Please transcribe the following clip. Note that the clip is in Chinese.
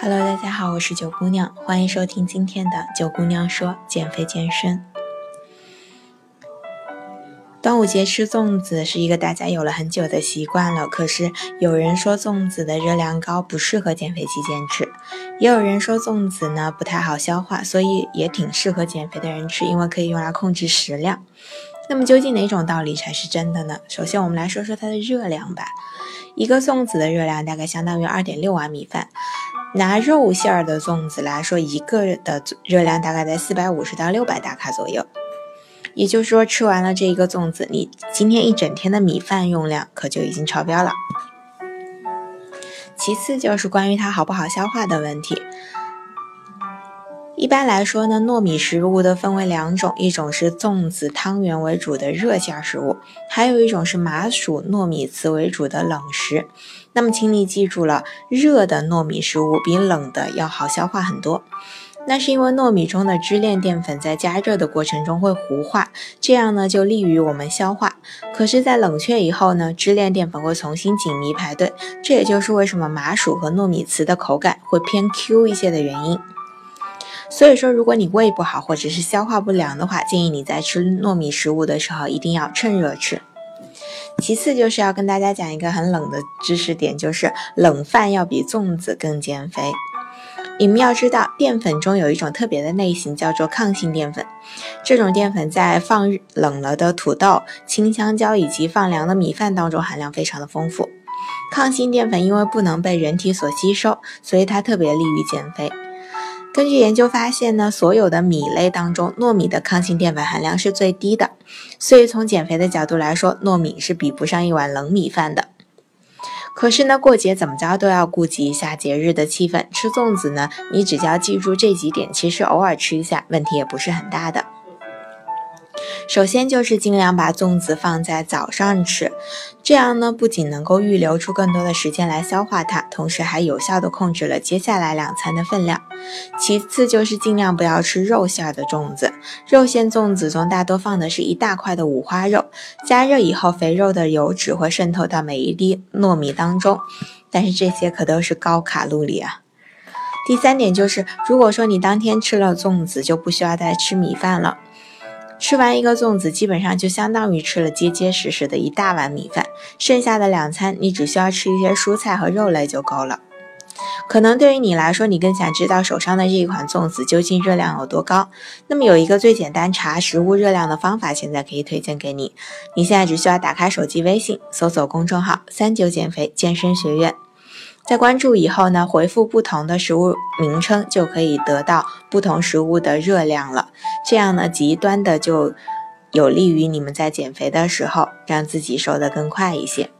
Hello，大家好，我是九姑娘，欢迎收听今天的九姑娘说减肥健身。端午节吃粽子是一个大家有了很久的习惯了，可是有人说粽子的热量高，不适合减肥期间吃；也有人说粽子呢不太好消化，所以也挺适合减肥的人吃，因为可以用来控制食量。那么究竟哪种道理才是真的呢？首先我们来说说它的热量吧。一个粽子的热量大概相当于二点六碗米饭。拿肉馅儿的粽子来说，一个的热量大概在四百五十到六百大卡左右。也就是说，吃完了这一个粽子，你今天一整天的米饭用量可就已经超标了。其次就是关于它好不好消化的问题。一般来说呢，糯米食物的分为两种，一种是粽子、汤圆为主的热馅食物，还有一种是麻薯、糯米糍为主的冷食。那么，请你记住了，热的糯米食物比冷的要好消化很多。那是因为糯米中的支链淀粉在加热的过程中会糊化，这样呢就利于我们消化。可是，在冷却以后呢，支链淀粉会重新紧密排队，这也就是为什么麻薯和糯米糍的口感会偏 Q 一些的原因。所以说，如果你胃不好或者是消化不良的话，建议你在吃糯米食物的时候一定要趁热吃。其次就是要跟大家讲一个很冷的知识点，就是冷饭要比粽子更减肥。你们要知道，淀粉中有一种特别的类型，叫做抗性淀粉。这种淀粉在放冷了的土豆、青香蕉以及放凉的米饭当中含量非常的丰富。抗性淀粉因为不能被人体所吸收，所以它特别利于减肥。根据研究发现呢，所有的米类当中，糯米的抗性淀粉含量是最低的。所以从减肥的角度来说，糯米是比不上一碗冷米饭的。可是呢，过节怎么着都要顾及一下节日的气氛。吃粽子呢，你只要记住这几点，其实偶尔吃一下，问题也不是很大的。首先就是尽量把粽子放在早上吃，这样呢不仅能够预留出更多的时间来消化它，同时还有效的控制了接下来两餐的分量。其次就是尽量不要吃肉馅的粽子，肉馅粽子中大多放的是一大块的五花肉，加热以后肥肉的油脂会渗透到每一粒糯米当中，但是这些可都是高卡路里啊。第三点就是，如果说你当天吃了粽子，就不需要再吃米饭了。吃完一个粽子，基本上就相当于吃了结结实实的一大碗米饭。剩下的两餐，你只需要吃一些蔬菜和肉类就够了。可能对于你来说，你更想知道手上的这一款粽子究竟热量有多高。那么有一个最简单查食物热量的方法，现在可以推荐给你。你现在只需要打开手机微信，搜索公众号“三九减肥健身学院”。在关注以后呢，回复不同的食物名称，就可以得到不同食物的热量了。这样呢，极端的就有利于你们在减肥的时候，让自己瘦得更快一些。